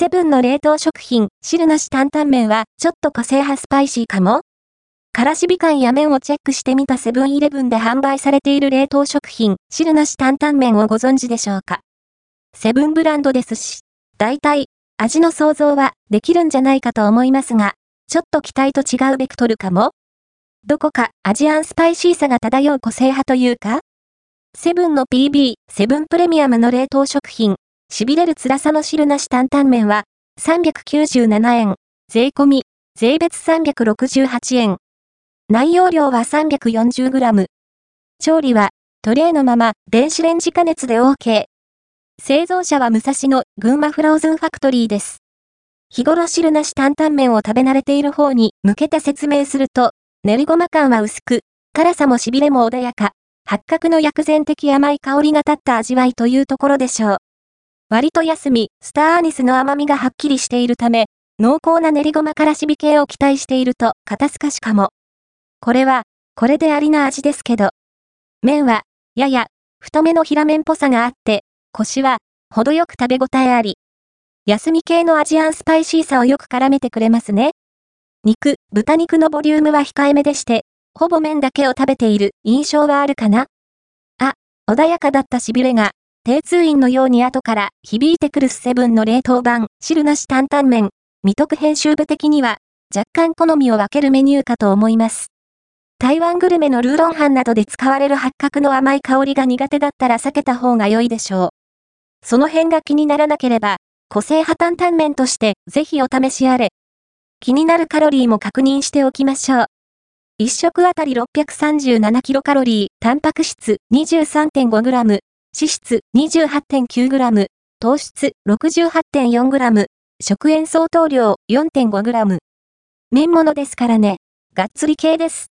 セブンの冷凍食品、汁なし担々麺は、ちょっと個性派スパイシーかも。からしび感や麺をチェックしてみたセブンイレブンで販売されている冷凍食品、汁なし担々麺をご存知でしょうか。セブンブランドですし、大体、味の想像はできるんじゃないかと思いますが、ちょっと期待と違うベクトルかも。どこかアジアンスパイシーさが漂う個性派というか。セブンの PB、セブンプレミアムの冷凍食品、痺れる辛さの汁なし担々麺は、397円、税込み、税別368円。内容量は 340g。調理は、トレーのまま、電子レンジ加熱で OK。製造者は武蔵野、群馬フローズンファクトリーです。日頃汁なし担々麺を食べ慣れている方に向けて説明すると、練りごま感は薄く、辛さも痺れも穏やか、八角の薬膳的甘い香りが立った味わいというところでしょう。割と休み、スターアニスの甘みがはっきりしているため、濃厚な練りごまからしび系を期待していると肩透かしかも。これは、これでありな味ですけど。麺は、やや、太めの平麺っぽさがあって、腰は、程よく食べ応えあり。休み系のアジアンスパイシーさをよく絡めてくれますね。肉、豚肉のボリュームは控えめでして、ほぼ麺だけを食べている印象はあるかなあ、穏やかだった痺れが、低通院のように後から響いてくるスセブンの冷凍版、汁なし担々麺、未得編集部的には、若干好みを分けるメニューかと思います。台湾グルメのルーロンハンなどで使われる八角の甘い香りが苦手だったら避けた方が良いでしょう。その辺が気にならなければ、個性派担々麺としてぜひお試しあれ。気になるカロリーも確認しておきましょう。1食あたり637キロカロリー、タンパク質 23.5g、脂質 28.9g、糖質 68.4g、食塩相当量 4.5g。麺物ですからね。がっつり系です。